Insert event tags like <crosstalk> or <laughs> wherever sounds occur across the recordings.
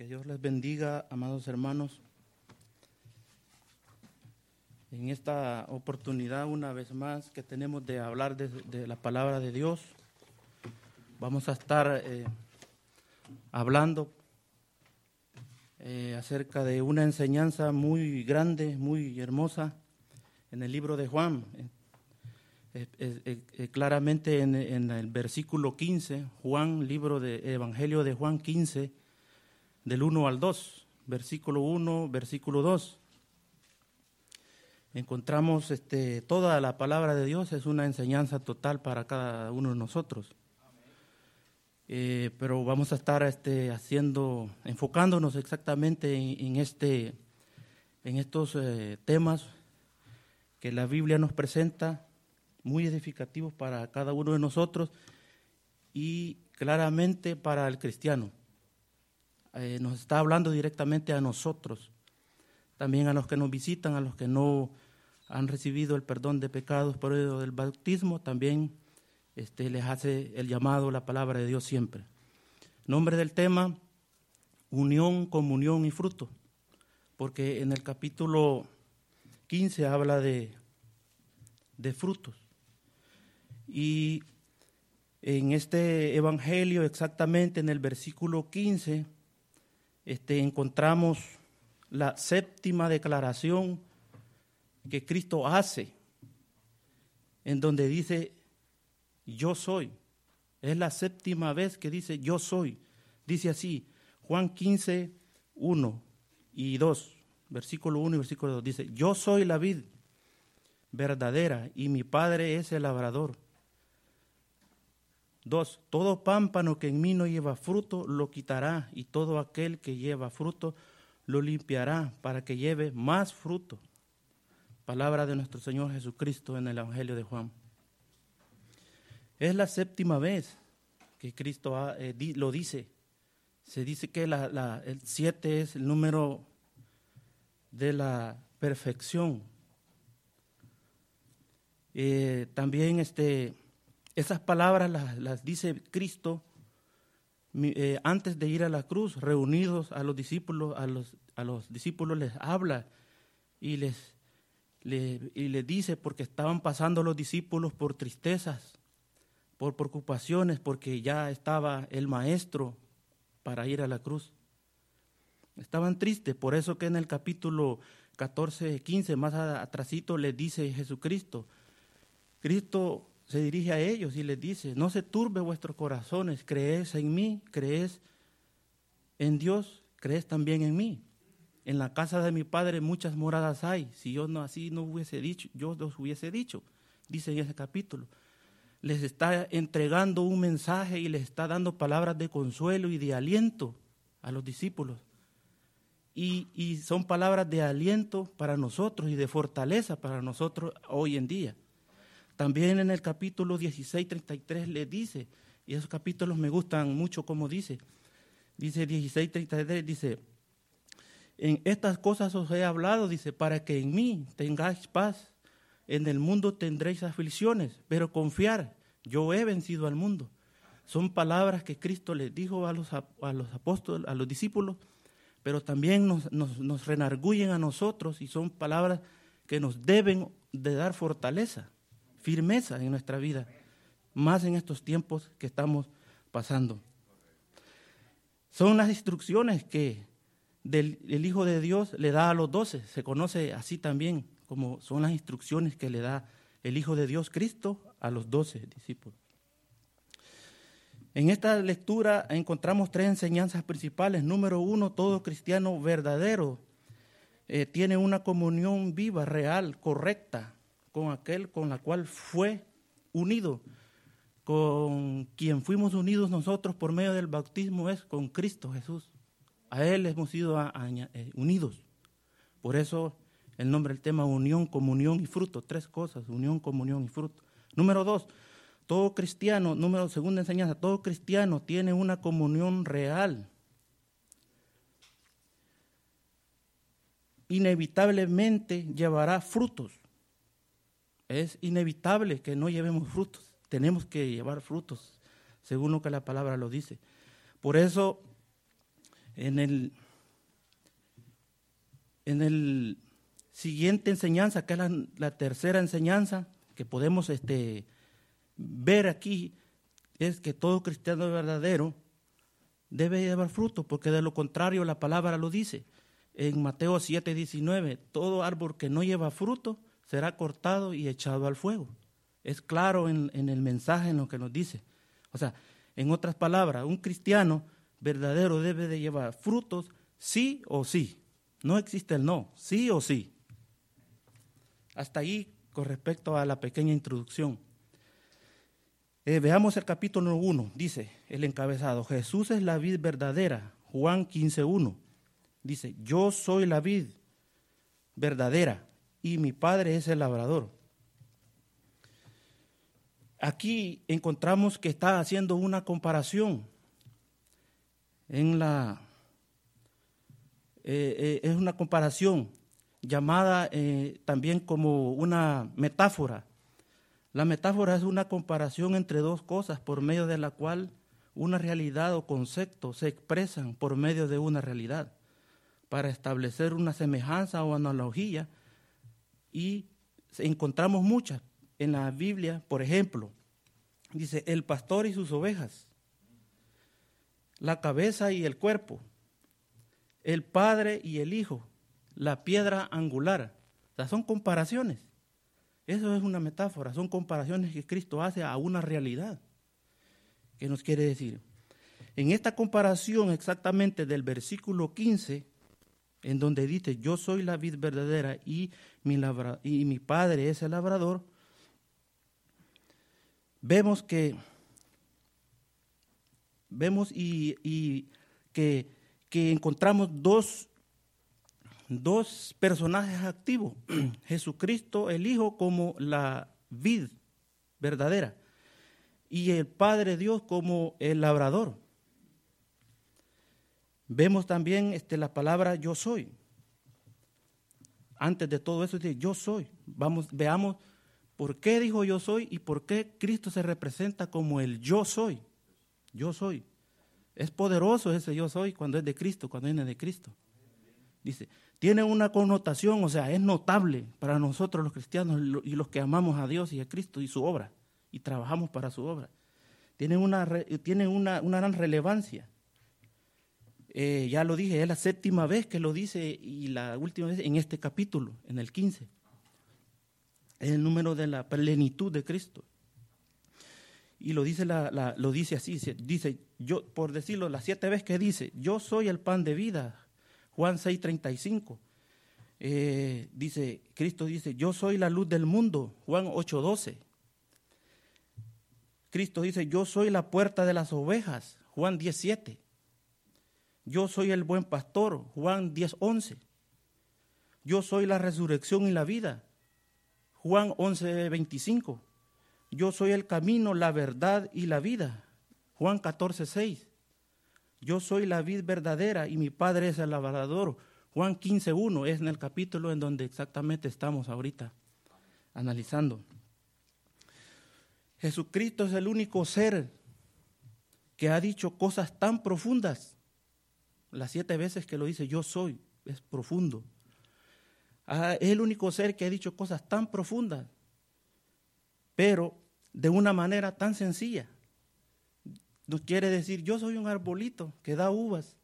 Que Dios les bendiga, amados hermanos. En esta oportunidad, una vez más, que tenemos de hablar de, la palabra de Dios, vamos a estar eh, hablando eh, acerca de una enseñanza muy grande, muy hermosa, en el libro de Juan. Eh, claramente en, en, el versículo 15, Juan, libro de Evangelio de Juan 15, del 1 al 2, versículo 1, versículo 2. Encontramos este, toda la palabra de Dios, es una enseñanza total para cada uno de nosotros. Eh, pero vamos a estar este, haciendo, enfocándonos exactamente en, este, en estos eh, temas que la Biblia nos presenta, muy edificativos para cada uno de nosotros y claramente para el cristiano. Eh, nos está hablando directamente a nosotros, también a los que nos visitan, a los que no han recibido el perdón de pecados por medio del bautismo, también este, les hace el llamado, la palabra de Dios siempre. Nombre del tema, unión, comunión y fruto, porque en el capítulo 15 habla de, de frutos. Y en este evangelio, exactamente en el versículo 15, este, encontramos la séptima declaración que Cristo hace, en donde dice, yo soy. Es la séptima vez que dice, yo soy. Dice así, Juan 15, 1 y 2, versículo 1 y versículo 2, dice, yo soy la vid verdadera y mi Padre es el labrador. Dos, todo pámpano que en mí no lleva fruto lo quitará y todo aquel que lleva fruto lo limpiará para que lleve más fruto. Palabra de nuestro Señor Jesucristo en el Evangelio de Juan. Es la séptima vez que Cristo eh, lo dice. Se dice que el siete es el número de la perfección. Eh, también este, esas palabras las, dice Cristo eh, antes de ir a la cruz, reunidos a los discípulos, a los, discípulos les habla y les, y les dice porque estaban pasando los discípulos por tristezas, por preocupaciones, porque ya estaba el maestro para ir a la cruz. Estaban tristes, por eso que en el capítulo 14, 15, más atrasito, les dice Jesucristo, Cristo se dirige a ellos y les dice, no se turbe vuestros corazones, crees en mí, crees en Dios, crees también en mí. En la casa de mi padre muchas moradas hay. Si yo no así no hubiese dicho, yo os hubiese dicho, dice en ese capítulo. Les está entregando un mensaje y les está dando palabras de consuelo y de aliento a los discípulos. Y, y son palabras de aliento para nosotros y de fortaleza para nosotros hoy en día. También en el capítulo 16, 33 le dice, y esos capítulos me gustan mucho como dice, dice 16, 33, dice, en estas cosas os he hablado, dice, para que en mí tengáis paz. En el mundo tendréis aflicciones, pero confiar, yo he vencido al mundo. Son palabras que Cristo les dijo a los, a los apóstoles, a los discípulos, pero también nos, nos, a nosotros y son palabras que nos deben de dar fortaleza firmeza en nuestra vida, más en estos tiempos que estamos pasando. Son las instrucciones que el Hijo de Dios le da a los doce, se conoce así también como son las instrucciones que le da el Hijo de Dios Cristo a los doce discípulos. En esta lectura encontramos tres enseñanzas principales. Número uno, todo cristiano verdadero eh, tiene una comunión viva, real, correcta con aquel con la cual fue unido, con quien fuimos unidos nosotros por medio del bautismo es con Cristo Jesús. A Él hemos sido eh, unidos. Por eso el nombre del tema unión, comunión y fruto. Tres cosas, unión, comunión y fruto. Número dos, todo cristiano, número segunda enseñanza, todo cristiano tiene una comunión real. Inevitablemente llevará frutos es inevitable que no llevemos frutos. Tenemos que llevar frutos, según lo que la palabra lo dice. Por eso, En el, en el siguiente enseñanza, que es la, tercera enseñanza que podemos este, ver aquí, es que todo cristiano verdadero debe llevar fruto, porque de lo contrario la palabra lo dice. En Mateo 7, 19, todo árbol que no lleva fruto será cortado y echado al fuego. Es claro en, el mensaje en lo que nos dice. O sea, en otras palabras, un cristiano verdadero debe de llevar frutos sí o sí. No existe el no, sí o sí. Hasta ahí con respecto a la pequeña introducción. Eh, veamos el capítulo 1, dice el encabezado, Jesús es la vid verdadera, Juan 15.1. Dice, yo soy la vid verdadera y mi padre es el labrador. Aquí encontramos que está haciendo una comparación en la eh, eh, es una comparación llamada eh, también como una metáfora. La metáfora es una comparación entre dos cosas por medio de la cual una realidad o concepto se expresan por medio de una realidad para establecer una semejanza o analogía y encontramos muchas en la Biblia, por ejemplo, dice el pastor y sus ovejas, la cabeza y el cuerpo, el Padre y el Hijo, la piedra angular. O sea, son comparaciones. Eso es una metáfora, son comparaciones que Cristo hace a una realidad. ¿Qué nos quiere decir? En esta comparación exactamente del versículo 15, en donde dice, yo soy la vid verdadera y mi, y mi padre es el labrador, vemos que, vemos y, que encontramos dos, dos personajes activos, <clears throat> Jesucristo el Hijo como la vid verdadera y el Padre Dios como el labrador. Vemos también este, la palabra yo soy. Antes de todo eso dice yo soy. Vamos, veamos por qué dijo yo soy y por qué Cristo se representa como el yo soy. Yo soy. Es poderoso ese yo soy cuando es de Cristo, cuando viene de Cristo. Dice, tiene una connotación, o sea, es notable para nosotros los cristianos y los que amamos a Dios y a Cristo y su obra y trabajamos para su obra. Tiene una, tiene una, gran relevancia. Eh, ya lo dije, es la séptima vez que lo dice y la última vez en este capítulo, en el 15. Es el número de la plenitud de Cristo y lo dice, la, lo dice así, dice, yo, por decirlo, las siete veces que dice, yo soy el pan de vida, Juan 6:35. Eh, dice, Cristo dice, yo soy la luz del mundo, Juan 8:12. Cristo dice, yo soy la puerta de las ovejas, Juan 17. Yo soy el buen pastor, Juan 10:11. Yo soy la resurrección y la vida, Juan 11:25. Yo soy el camino, la verdad y la vida. Juan 14, 6. Yo soy la vid verdadera y mi padre es el labrador. Juan 15, 1 es en el capítulo en donde exactamente estamos ahorita analizando. Jesucristo es el único ser que ha dicho cosas tan profundas. Las siete veces que lo dice yo soy, es profundo. Ah, es el único ser que ha dicho cosas tan profundas pero de una manera tan sencilla. Nos quiere decir, yo soy un arbolito que da uvas,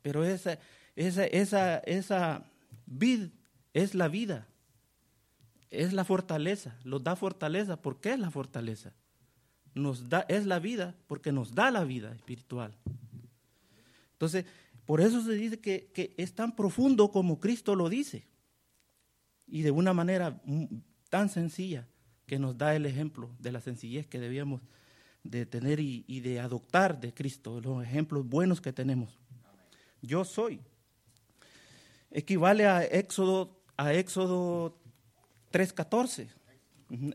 pero esa, esa, esa, esa vid es la vida, es la fortaleza, nos da fortaleza. ¿Por qué es la fortaleza? Nos da, es la vida porque nos da la vida espiritual. Entonces, por eso se dice que, es tan profundo como Cristo lo dice. Y de una manera tan sencilla que nos da el ejemplo de la sencillez que debíamos de tener y, de adoptar de Cristo, los ejemplos buenos que tenemos. Yo soy. Equivale a Éxodo, a Éxodo 3.14.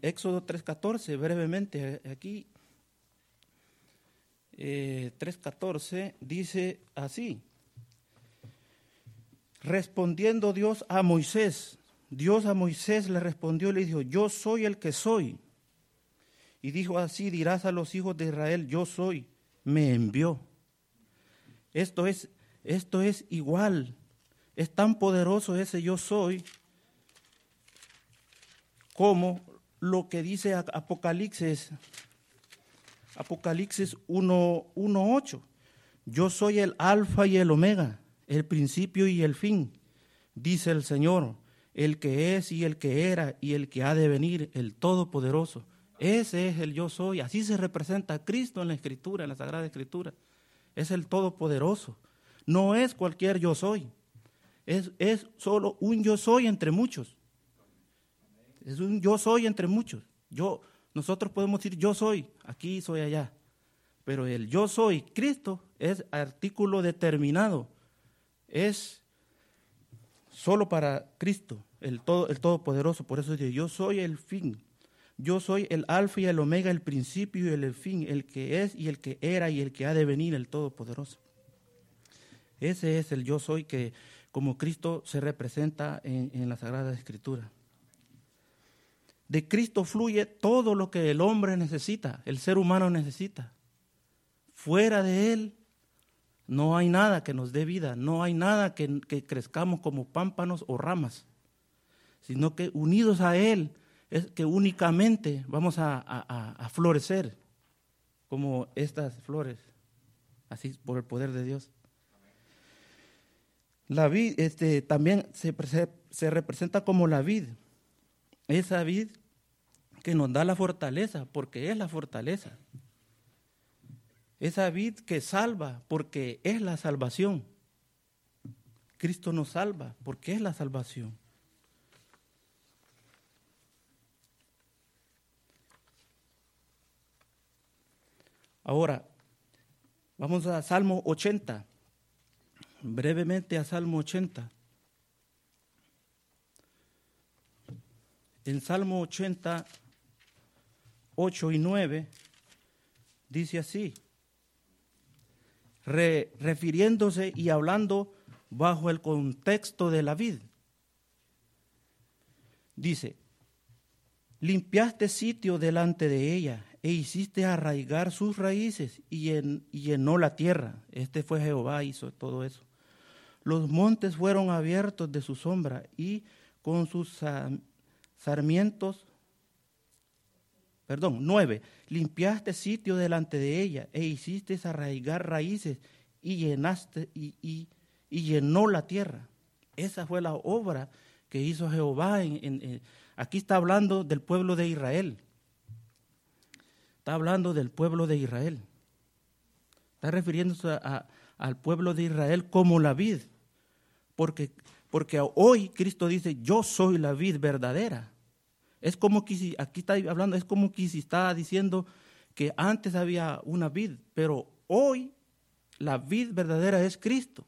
Éxodo 3.14, brevemente aquí. 3.14 eh, dice así. Respondiendo Dios a Moisés, Dios a Moisés le respondió y le dijo, yo soy el que soy. Y dijo así, dirás a los hijos de Israel, yo soy, me envió. Esto es, esto es igual. Es tan poderoso ese yo soy como lo que dice Apocalipsis, Apocalipsis 1.8. Yo soy el alfa y el omega, el principio y el fin, dice el Señor, el que es y el que era y el que ha de venir, el Todopoderoso. Ese es el yo soy. Así se representa Cristo en la Escritura, en la Sagrada Escritura. Es el Todopoderoso. No es cualquier yo soy. Es, es solo un yo soy entre muchos. Es un yo soy entre muchos. Yo, nosotros podemos decir yo soy, aquí soy allá. Pero el yo soy Cristo es artículo determinado. Es solo para Cristo, el, todo, el Todopoderoso. Por eso dice, yo soy el fin. Yo soy el alfa y el omega, el principio y el fin, el que es y el que era y el que ha de venir, el Todopoderoso. Ese es el yo soy que como Cristo se representa en, en la Sagrada Escritura. De Cristo fluye todo lo que el hombre necesita, el ser humano necesita. Fuera de Él no hay nada que nos dé vida, no hay nada que, crezcamos como pámpanos o ramas, sino que unidos a Él es que únicamente vamos a, florecer como estas flores, así por el poder de Dios. La vid este, también se, se representa como la vid, esa vid que nos da la fortaleza, porque es la fortaleza. Esa vid que salva, porque es la salvación. Cristo nos salva, porque es la salvación. Ahora, vamos a Salmo 80, brevemente a Salmo 80. En Salmo 80, 8 y 9, dice así, refiriéndose y hablando bajo el contexto de la vid. Dice, limpiaste sitio delante de ella e hiciste arraigar sus raíces y, llenó la tierra. Este fue Jehová, hizo todo eso. Los montes fueron abiertos de su sombra y con sus sarmientos, perdón, nueve, limpiaste sitio delante de ella e hiciste arraigar raíces y llenaste y, llenó la tierra. Esa fue la obra que hizo Jehová. En, aquí está hablando del pueblo de Israel. Está hablando del pueblo de Israel. Está refiriéndose al pueblo de Israel como la vid. Porque, porque hoy Cristo dice, yo soy la vid verdadera. Es como que aquí está hablando, es como que si está diciendo que antes había una vid, pero hoy la vid verdadera es Cristo.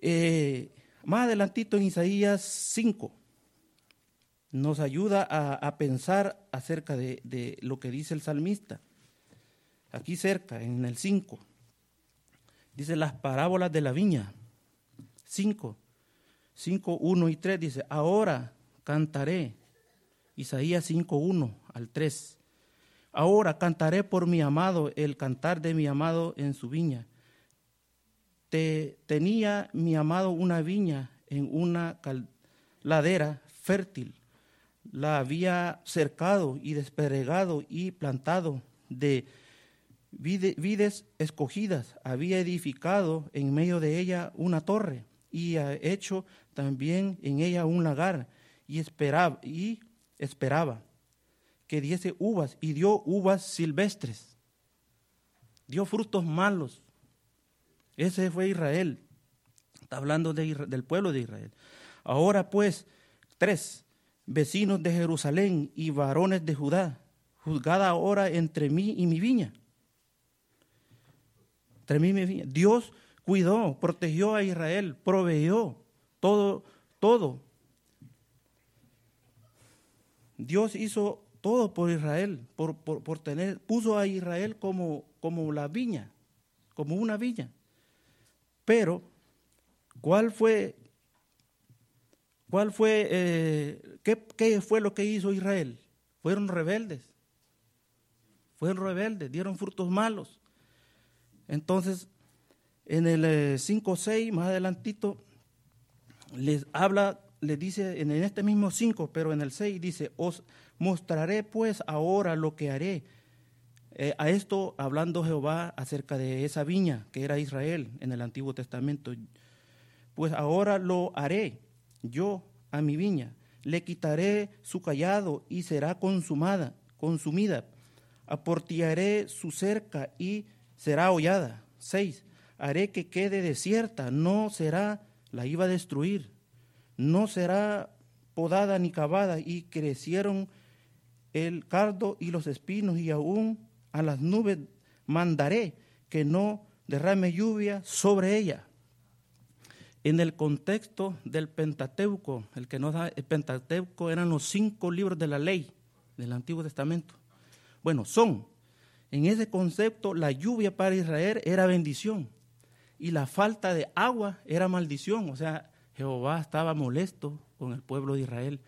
Eh, más adelantito en Isaías 5 nos ayuda a, pensar acerca de, de, lo que dice el salmista. Aquí cerca, en el 5, dice las parábolas de la viña. 5, 5, 1 y 3 dice, ahora cantaré. Isaías 5, 1 al 3. Ahora cantaré por mi amado el cantar de mi amado en su viña. Te, tenía mi amado una viña en una ladera fértil. La había cercado y despedregado y plantado de vides escogidas. Había edificado en medio de ella una torre y ha hecho también en ella un lagar y esperaba, y esperaba que diese uvas y dio uvas silvestres. Dio frutos malos. Ese fue Israel. Está hablando del pueblo de Israel. Ahora pues, tres, vecinos de Jerusalén y varones de Judá, juzgada ahora entre mí y mi viña. Entre mí y mi viña. Dios cuidó, protegió a Israel, proveyó todo, todo Dios hizo todo por Israel, por, por, tener, puso a Israel como, como la viña, como una viña. Pero, ¿cuál fue, cuál fue, eh, qué, qué fue lo que hizo Israel? Fueron rebeldes, fueron rebeldes, dieron frutos malos. Entonces, en el 5.6, eh, más adelantito, les habla, les dice en este mismo 5, pero en el 6 dice, os mostraré pues ahora lo que haré. Eh, a esto hablando Jehová acerca de esa viña que era Israel en el Antiguo Testamento. Pues ahora lo haré yo a mi viña. Le quitaré su callado y será consumada, consumida. Aportearé su cerca y será hollada. 6. Haré que quede desierta, no será, la iba a destruir, no será podada ni cavada, y crecieron el cardo y los espinos, y aún a las nubes mandaré que no derrame lluvia sobre ella. En el contexto del Pentateuco, el que nos da el Pentateuco eran los cinco libros de la ley del Antiguo Testamento. Bueno, son en ese concepto, la lluvia para Israel era bendición y la falta de agua era maldición. O sea, Jehová estaba molesto con el pueblo de Israel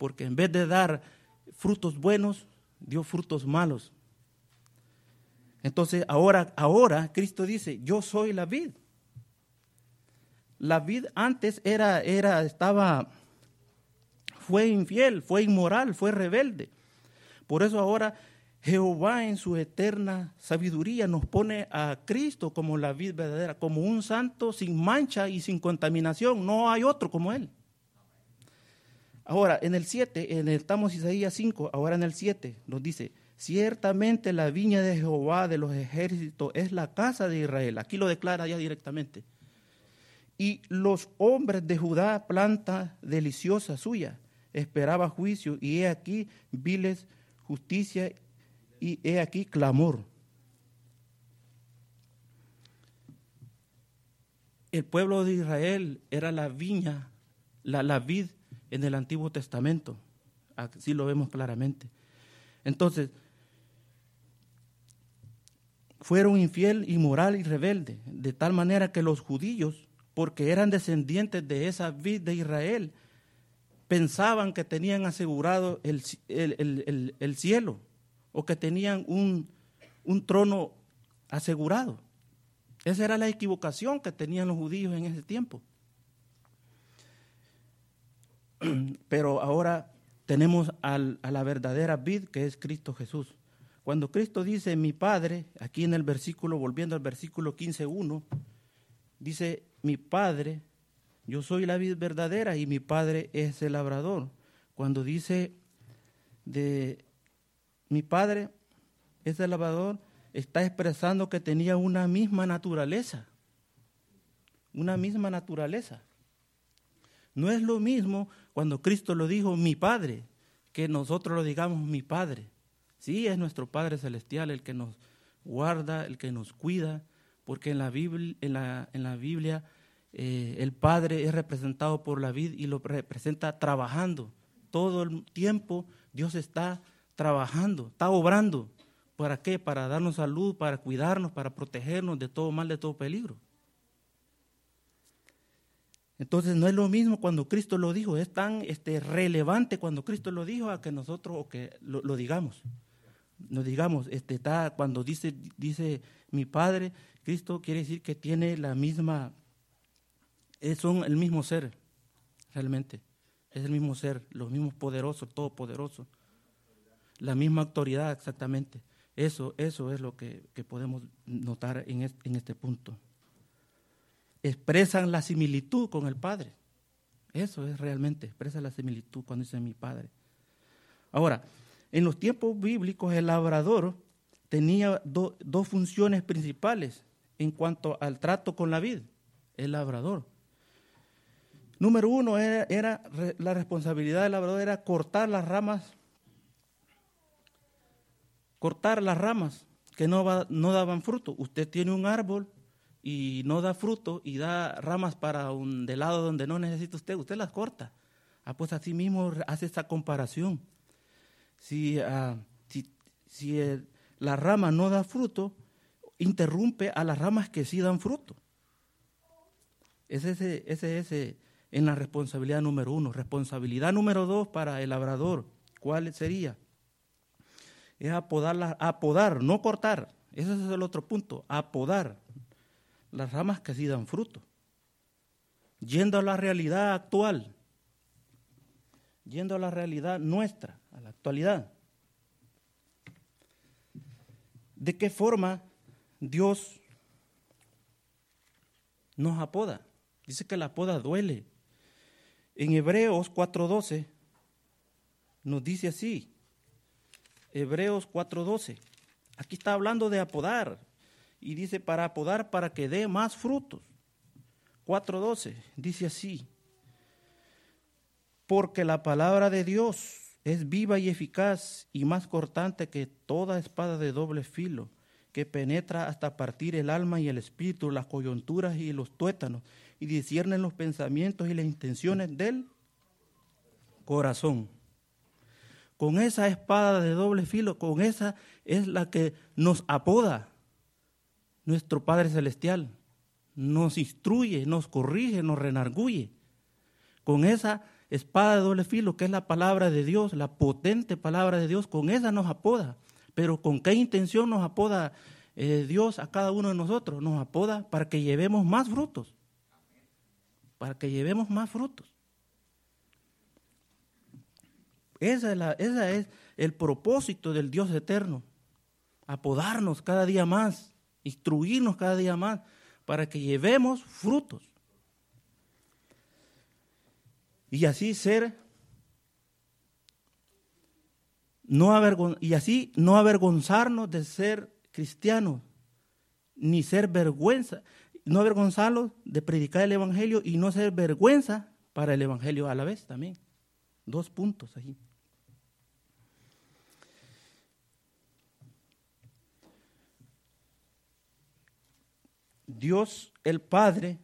porque en vez de dar frutos buenos, dio frutos malos. Entonces, ahora, ahora Cristo dice, yo soy la vid. La vid antes era, era, estaba, fue infiel, fue inmoral, fue rebelde. Por eso ahora Jehová en su eterna sabiduría nos pone a Cristo como la vida verdadera, como un santo sin mancha y sin contaminación. No hay otro como Él. Ahora, en el 7, en el, estamos Isaías 5, ahora en el 7 nos dice, ciertamente la viña de Jehová de los ejércitos es la casa de Israel. Aquí lo declara ya directamente. Y los hombres de Judá, planta deliciosa suya, esperaba juicio y he aquí viles justicia y he aquí clamor. El pueblo de Israel era la viña, la, la vid en el Antiguo Testamento. Así lo vemos claramente. Entonces, fueron infiel, inmoral y rebelde, de tal manera que los judíos, porque eran descendientes de esa vid de Israel, pensaban que tenían asegurado el, el cielo o que tenían un, trono asegurado. Esa era la equivocación que tenían los judíos en ese tiempo. <clears throat> Pero ahora tenemos a la verdadera vid que es Cristo Jesús. Cuando Cristo dice mi Padre, aquí en el versículo, volviendo al versículo 15.1, dice mi Padre, yo soy la vid verdadera y mi Padre es el labrador. Cuando dice de mi padre, ese lavador, está expresando que tenía una misma naturaleza. Una misma naturaleza. No es lo mismo cuando Cristo lo dijo mi Padre, que nosotros lo digamos mi Padre. Sí, es nuestro Padre Celestial el que nos guarda, el que nos cuida, porque en la Biblia, en la, en la Biblia eh, el Padre es representado por la vida y lo representa trabajando. Todo el tiempo Dios está trabajando, está obrando. ¿Para qué? Para darnos salud, para cuidarnos, para protegernos de todo mal, de todo peligro. Entonces no es lo mismo cuando Cristo lo dijo, es tan este, relevante cuando Cristo lo dijo a que nosotros o que lo, digamos. Nos digamos, este, está, cuando dice, dice mi Padre, Cristo quiere decir que tiene la misma, son el mismo ser, realmente. Es el mismo ser, los mismos poderosos, todopoderosos la misma autoridad exactamente. Eso, eso es lo que, podemos notar en este, en este punto. Expresan la similitud con el Padre. Eso es realmente, expresa la similitud cuando dice mi Padre. Ahora, en los tiempos bíblicos el labrador tenía dos funciones principales en cuanto al trato con la vid, el labrador. Número uno era, era la responsabilidad del labrador era cortar las ramas cortar las ramas que no, no daban fruto. Usted tiene un árbol y no da fruto y da ramas para un de lado donde no necesita usted, usted las corta. Ah, pues así mismo hace esta comparación. Si, ah, si, la rama no da fruto, interrumpe a las ramas que sí dan fruto. Ese es ese, ese, en la responsabilidad número uno. Responsabilidad número dos para el labrador. ¿Cuál sería? Es apodar, apodar, no cortar, Ese es el otro punto, apodar las ramas que sí dan fruto. Yendo a la realidad actual, yendo a la realidad nuestra, a la actualidad. ¿De qué forma Dios nos apoda? Dice que la poda duele. En Hebreos 4.12 nos dice así. Hebreos 4.12. Aquí está hablando de apodar. Y dice para apodar para que dé más frutos. 4.12 dice así. Porque la palabra de Dios es viva y eficaz y más cortante que toda espada de doble filo que penetra hasta partir el alma y el espíritu, las coyunturas y los tuétanos, y disciernen los pensamientos y las intenciones del corazón. Con esa espada de doble filo, con esa es la que nos apoda nuestro Padre Celestial, nos instruye, nos corrige, nos renarguye. Con esa espada de doble filo, que es la palabra de Dios, la potente palabra de Dios, con esa nos apoda. Pero ¿con qué intención nos apoda eh, Dios a cada uno de nosotros? Nos apoda para que llevemos más frutos. Para que llevemos más frutos. Esa es, es el propósito del Dios eterno. Apodarnos cada día más, instruirnos cada día más, para que llevemos frutos. Y así ser no y así no avergonzarnos de ser cristianos, ni ser vergüenza, no avergonzarnos de predicar el Evangelio y no ser vergüenza para el Evangelio a la vez también. Dos puntos ahí. Dios el Padre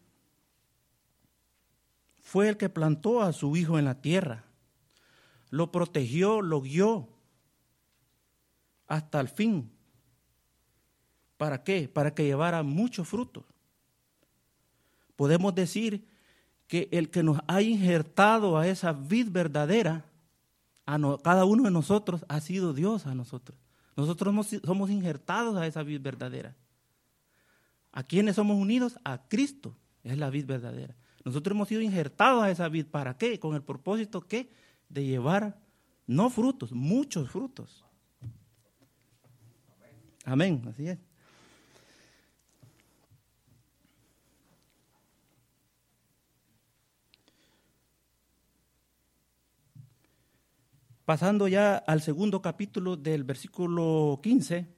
fue el que plantó a su Hijo en la tierra, lo protegió, lo guió, hasta el fin. ¿Para qué? Para que llevara muchos frutos. Podemos decir que el que nos ha injertado a esa vid verdadera, a cada uno de nosotros ha sido Dios a nosotros. Nosotros somos injertados a esa vid verdadera. ¿A quiénes somos unidos? A Cristo, es la vid verdadera. Nosotros hemos sido injertados a esa vid. ¿Para qué? Con el propósito que de llevar no frutos, muchos frutos. Amén, así es. Pasando ya al segundo capítulo del versículo 15,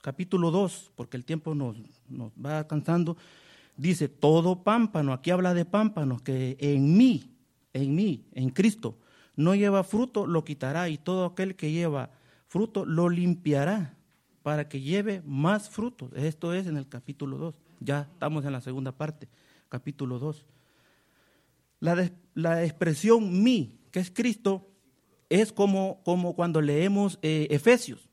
capítulo 2, porque el tiempo nos, nos va alcanzando, dice, todo pámpano, aquí habla de pámpanos, que en mí, en mí, en Cristo, no lleva fruto, lo quitará, y todo aquel que lleva fruto, lo limpiará para que lleve más frutos. Esto es en el capítulo 2. Ya estamos en la segunda parte, capítulo 2. La, la expresión mi, que es Cristo, es como, como cuando leemos eh, Efesios.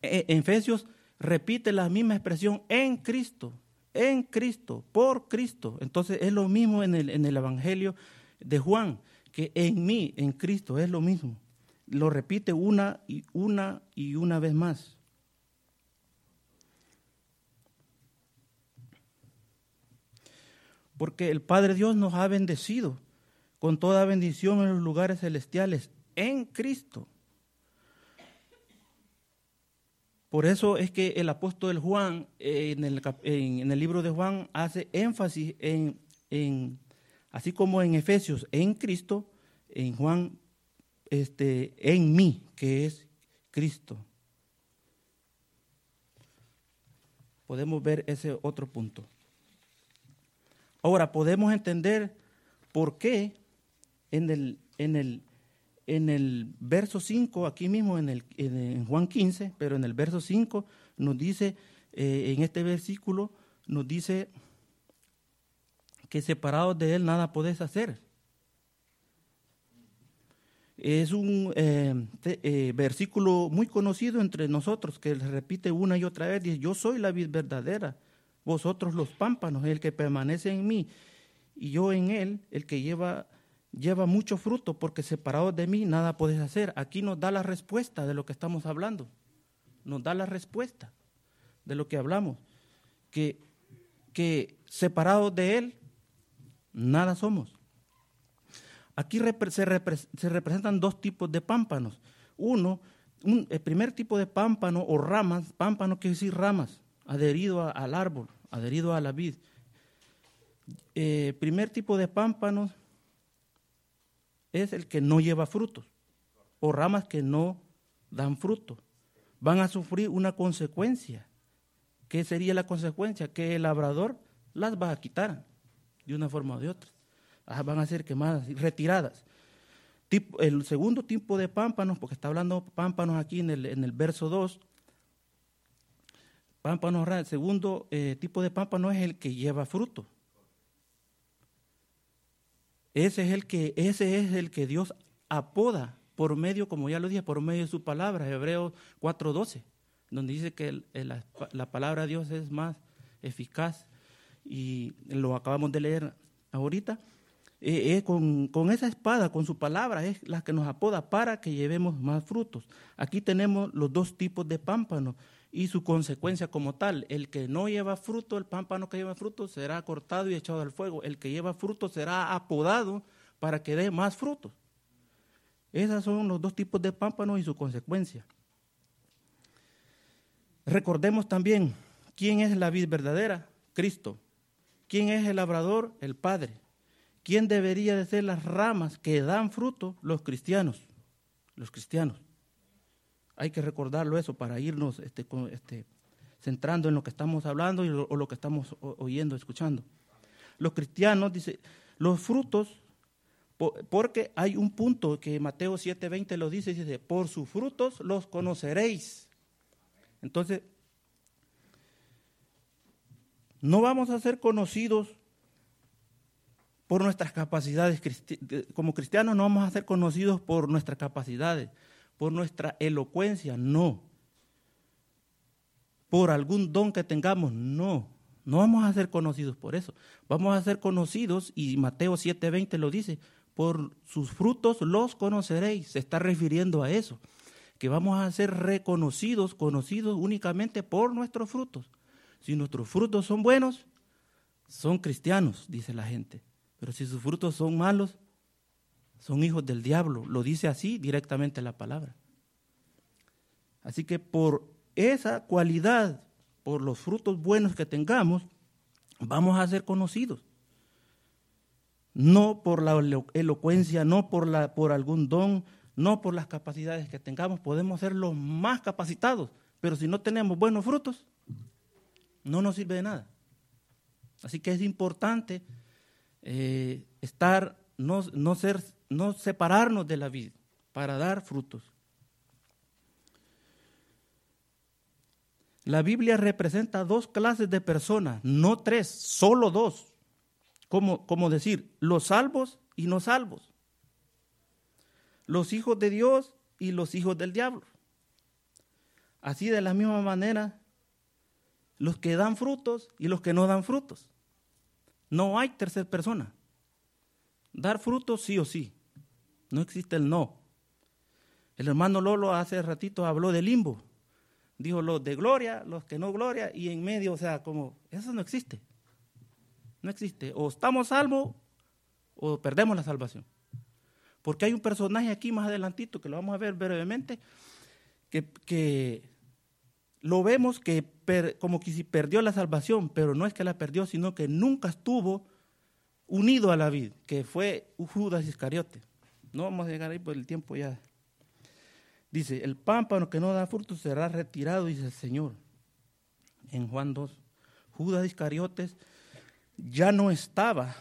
E, Efesios repite la misma expresión en Cristo, en Cristo, por Cristo. Entonces es lo mismo en el, en el Evangelio de Juan, que en mí, en Cristo, es lo mismo lo repite una y una y una vez más. Porque el Padre Dios nos ha bendecido con toda bendición en los lugares celestiales en Cristo. Por eso es que el apóstol Juan, en el, en el libro de Juan, hace énfasis en, en, así como en Efesios, en Cristo, en Juan este, en mí, que es Cristo. Podemos ver ese otro punto. Ahora, podemos entender por qué en el, en el, en el verso 5, aquí mismo en, el, en Juan 15, pero en el verso 5 nos dice, eh, en este versículo nos dice que separados de Él nada podés hacer. Es un eh, eh, versículo muy conocido entre nosotros que repite una y otra vez. Dice, yo soy la vid verdadera, vosotros los pámpanos, el que permanece en mí y yo en él, el que lleva, lleva mucho fruto, porque separado de mí nada puedes hacer. Aquí nos da la respuesta de lo que estamos hablando. nos da la respuesta de lo que hablamos, que, que separados de Él, nada somos. Aquí se, representan dos tipos de pámpanos. Uno, el primer tipo de pámpano o ramas, pámpano quiere decir ramas, adherido al árbol, adherido a la vid. Eh, primer tipo de pámpanos es el que no lleva frutos o ramas que no dan fruto. Van a sufrir una consecuencia. ¿Qué sería la consecuencia? Que el labrador las va a quitar de una forma o de otra. Ah, van a ser quemadas, retiradas. el segundo tipo de pámpanos, porque está hablando pámpanos aquí en el, en el verso 2, pámpanos, el segundo eh, tipo de pámpano es el que lleva fruto. Ese es el que, ese es el que Dios apoda por medio, como ya lo dije, por medio de su palabra, Hebreos 4.12, donde dice que la, palabra de Dios es más eficaz y lo acabamos de leer ahorita. Eh, con, con, esa espada, con su palabra, es la que nos apoda para que llevemos más frutos. Aquí tenemos los dos tipos de pámpanos y su consecuencia como tal. El que no lleva fruto, el pámpano que lleva fruto, será cortado y echado al fuego. El que lleva fruto será apodado para que dé más frutos. Esos son los dos tipos de pámpanos y su consecuencia. Recordemos también quién es la vid verdadera, Cristo. ¿Quién es el labrador? El Padre. ¿Quién debería de ser las ramas que dan fruto? Los cristianos. Los cristianos. Hay que recordarlo eso para irnos este, este, centrando en lo que estamos hablando y o lo que estamos oyendo, escuchando. Los cristianos, dice, los frutos, porque hay un punto que Mateo 7:20 lo dice, dice, por sus frutos los conoceréis. Entonces, no vamos a ser conocidos por nuestras capacidades, como cristianos no vamos a ser conocidos por nuestras capacidades, por nuestra elocuencia, no. Por algún don que tengamos, no. No vamos a ser conocidos por eso. Vamos a ser conocidos, y Mateo 7:20 lo dice, por sus frutos los conoceréis. Se está refiriendo a eso, que vamos a ser reconocidos, conocidos únicamente por nuestros frutos. Si nuestros frutos son buenos, son cristianos, dice la gente. Pero si sus frutos son malos, son hijos del diablo. Lo dice así directamente la palabra. Así que por esa cualidad, por los frutos buenos que tengamos, vamos a ser conocidos. No por la elocuencia, no por, la, por algún don, no por las capacidades que tengamos. Podemos ser los más capacitados, pero si no tenemos buenos frutos, no nos sirve de nada. Así que es importante eh, estar, no, no ser no separarnos de la vida para dar frutos. La Biblia representa dos clases de personas, no tres, solo dos. Como, como decir, los salvos y no salvos. Los hijos de Dios y los hijos del diablo. Así de la misma manera, los que dan frutos y los que no dan frutos. No hay tercera persona. Dar frutos sí o sí. No existe el no. El hermano Lolo hace ratito habló de limbo. Dijo los de gloria, los que no gloria, y en medio, o sea, como, eso no existe. No existe. O estamos salvos o perdemos la salvación. Porque hay un personaje aquí más adelantito, que lo vamos a ver brevemente, que, lo vemos que como que si perdió la salvación, pero no es que la perdió, sino que nunca estuvo unido a la vida, que fue Judas Iscariote. No vamos a llegar ahí por el tiempo ya. Dice, el pámpano que no da fruto será retirado, dice el Señor. En Juan 2. Judas Iscariotes ya no estaba.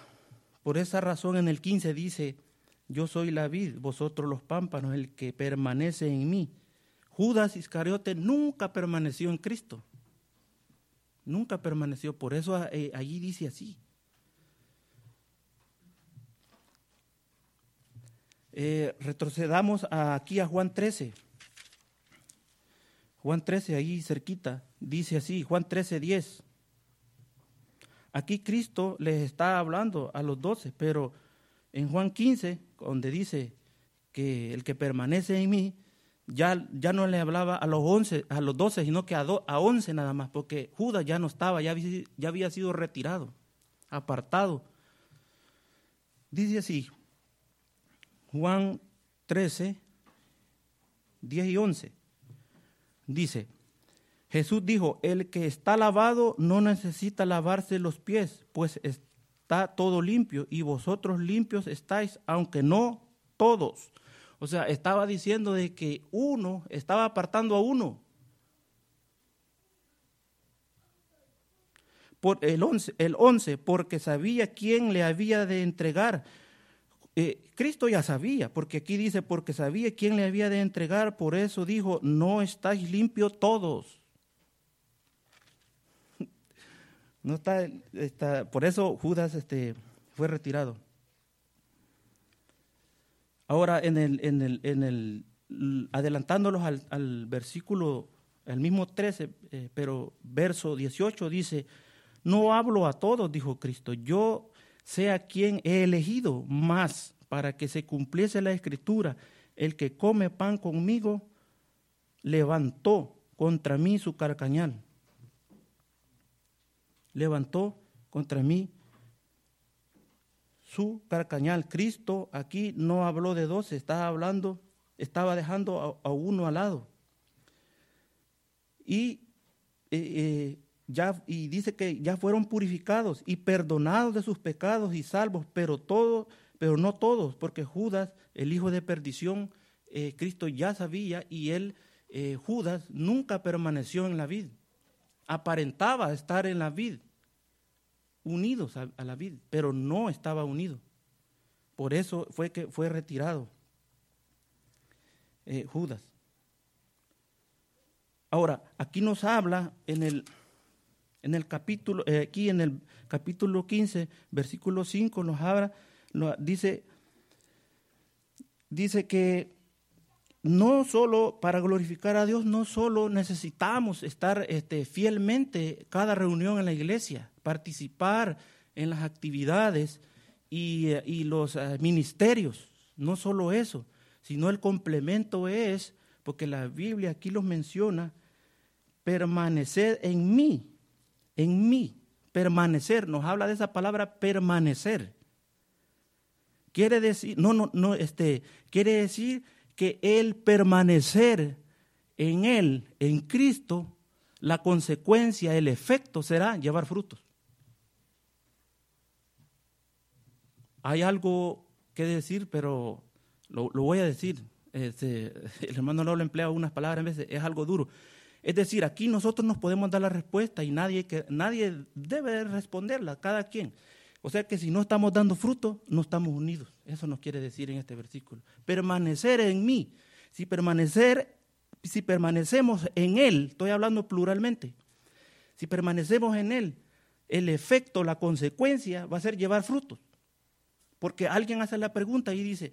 Por esa razón en el 15 dice, yo soy la vid, vosotros los pámpanos, el que permanece en mí. Judas Iscariote nunca permaneció en Cristo. Nunca permaneció. Por eso eh, allí dice así. Eh, retrocedamos aquí a Juan 13. Juan 13, ahí cerquita, dice así, Juan 13, 10. Aquí Cristo les está hablando a los doce, pero en Juan 15, donde dice que el que permanece en mí, ya, ya no le hablaba a los once, a los doce, sino que a, a once nada más, porque Judas ya no estaba, ya, ya había sido retirado, apartado. Dice así, Juan 13, 10 y 11. Dice, Jesús dijo, el que está lavado no necesita lavarse los pies, pues está todo limpio y vosotros limpios estáis, aunque no todos. O sea, estaba diciendo de que uno estaba apartando a uno. Por el 11, el 11 porque sabía quién le había de entregar. Eh, Cristo ya sabía, porque aquí dice, porque sabía quién le había de entregar, por eso dijo, no estáis limpios todos. <laughs> No está, está, por eso Judas este, fue retirado. Ahora, en el, en el, en el adelantándolos al, versículo, el mismo 13, eh, pero verso 18 dice, no hablo a todos, dijo Cristo, yo sé a quien he elegido más para que se cumpliese la escritura, el que come pan conmigo levantó contra mí su carcañal. Levantó contra mí su carcañal. Cristo aquí no habló de dos, estaba hablando, estaba dejando a, uno al lado. Y, eh, eh, ya, y dice que ya fueron purificados y perdonados de sus pecados y salvos, pero todos, pero no todos, porque Judas, el hijo de perdición, eh, Cristo ya sabía y él, Judas, nunca permaneció en la vid. Aparentaba estar en la vid, unidos a, la vid, pero no estaba unido. Por eso fue que fue retirado eh, Judas. Ahora, aquí nos habla en el, en el capítulo, eh, aquí en el capítulo 15, versículo 5, nos habla, dice, dice que no solo para glorificar a Dios, no solo necesitamos estar este, fielmente cada reunión en la iglesia, participar en las actividades y, y los eh, ministerios. No solo eso, sino el complemento es, porque la Biblia aquí los menciona, permanecer en mí, en mí, permanecer, nos habla de esa palabra permanecer. Quiere decir, no, no, no, este, quiere decir que el permanecer en Él, en Cristo, la consecuencia, el efecto será llevar frutos. Hay algo que decir, pero lo, voy a decir. Este, <laughs> el hermano lo emplea unas palabras en vez es algo duro. Es decir, aquí nosotros nos podemos dar la respuesta y nadie, que, nadie debe responderla, cada quien. O sea que si no estamos dando fruto, no estamos unidos. Eso nos quiere decir en este versículo. Permanecer en mí. Si permanecer, si permanecemos en Él, estoy hablando pluralmente. Si permanecemos en Él, el efecto, la consecuencia va a ser llevar frutos. Porque alguien hace la pregunta y dice,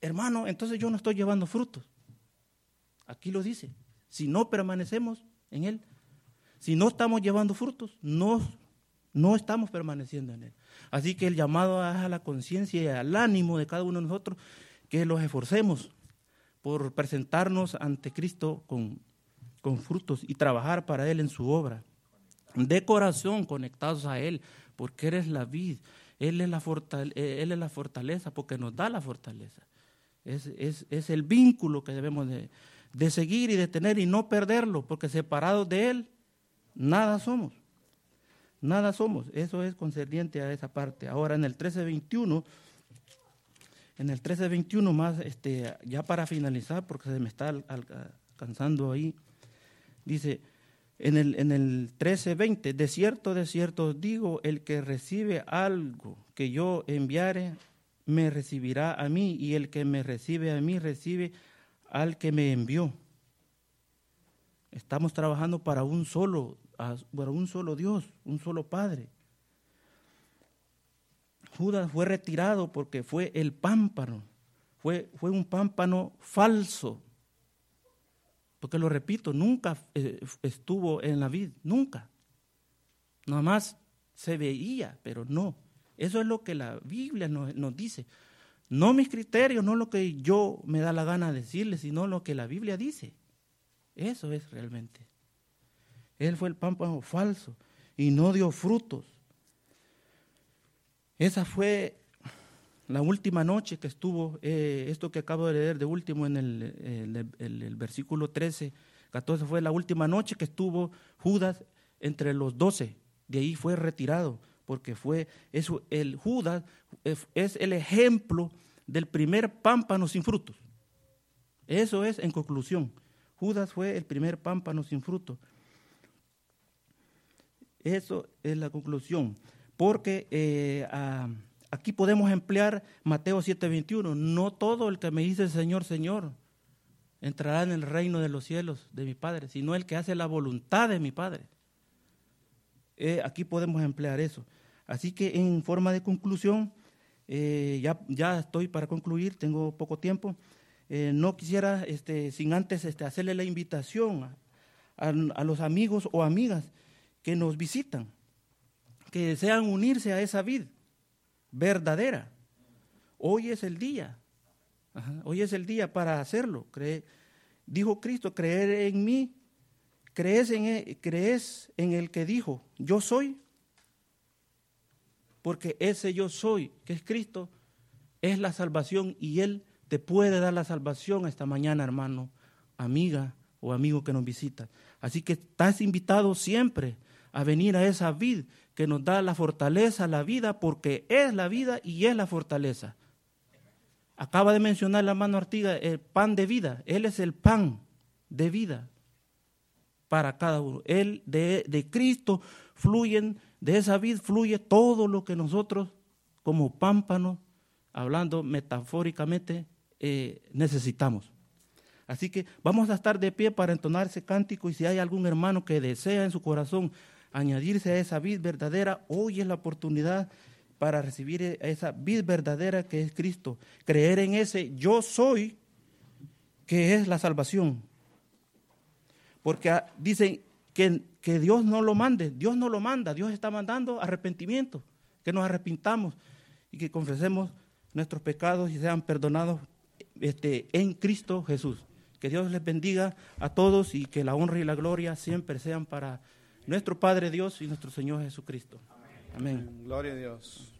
hermano, entonces yo no estoy llevando frutos. Aquí lo dice. Si no permanecemos en Él, si no estamos llevando frutos, no, no estamos permaneciendo en Él. Así que el llamado es a la conciencia y al ánimo de cada uno de nosotros que los esforcemos por presentarnos ante Cristo con, con frutos y trabajar para Él en su obra. De corazón conectados a Él, porque eres la vid, él es la, él es la fortaleza porque nos da la fortaleza. Es, es, es el vínculo que debemos de, de, seguir y de tener y no perderlo, porque separados de Él, nada somos. Nada somos. Eso es concerniente a esa parte. Ahora en el 1321, en el 1321 más, este, ya para finalizar, porque se me está alcanzando ahí, dice, en el, en el 13:20, de cierto, de cierto digo, el que recibe algo que yo enviare, me recibirá a mí, y el que me recibe a mí, recibe al que me envió. Estamos trabajando para un solo, para un solo Dios, un solo Padre. Judas fue retirado porque fue el pámpano, fue, fue un pámpano falso, porque lo repito, nunca eh, estuvo en la vida, nunca. Nada más se veía, pero no. Eso es lo que la Biblia nos, dice. No mis criterios, no lo que yo me da la gana de decirle, sino lo que la Biblia dice. Eso es realmente. Él fue el pámpano falso y no dio frutos. Esa fue la última noche que estuvo, eh, esto que acabo de leer de último en el, el, versículo 13, 14, fue la última noche que estuvo Judas entre los doce. De ahí fue retirado porque fue el Judas es el ejemplo del primer pámpano sin frutos. Eso es en conclusión. Judas fue el primer pámpano sin frutos. Eso es la conclusión. Porque eh, aquí podemos emplear Mateo 7:21. No todo el que me dice Señor, Señor entrará en el reino de los cielos de mi Padre, sino el que hace la voluntad de mi Padre. Eh, aquí podemos emplear eso. Así que en forma de conclusión, eh, ya, ya estoy para concluir, tengo poco tiempo. Eh, no quisiera, este, sin antes este, hacerle la invitación a, los amigos o amigas que nos visitan, que desean unirse a esa vid verdadera. Hoy es el día, hoy es el día para hacerlo. dijo Cristo, creer en mí, crees en, e, crees en el que dijo, yo soy, porque ese yo soy, que es Cristo, es la salvación y Él te puede dar la salvación esta mañana, hermano, amiga o amigo que nos visita. Así que estás invitado siempre a venir a esa vid que nos da la fortaleza, la vida, porque es la vida y es la fortaleza. Acaba de mencionar la mano Artiga el pan de vida. Él es el pan de vida para cada uno. Él de, de Cristo fluyen de esa vid fluye todo lo que nosotros, como pámpanos, hablando metafóricamente, eh, necesitamos. Así que vamos a estar de pie para entonar ese cántico y si hay algún hermano que desea en su corazón añadirse a esa vid verdadera, hoy es la oportunidad para recibir esa vid verdadera que es Cristo. Creer en ese yo soy que es la salvación. Porque ah, dicen, que, Dios no lo mande, Dios no lo manda, Dios está mandando arrepentimiento, que nos arrepintamos y que confesemos nuestros pecados y sean perdonados este, en Cristo Jesús. Que Dios les bendiga a todos y que la honra y la gloria siempre sean para nuestro Padre Dios y nuestro Señor Jesucristo. Amén. Gloria a Dios.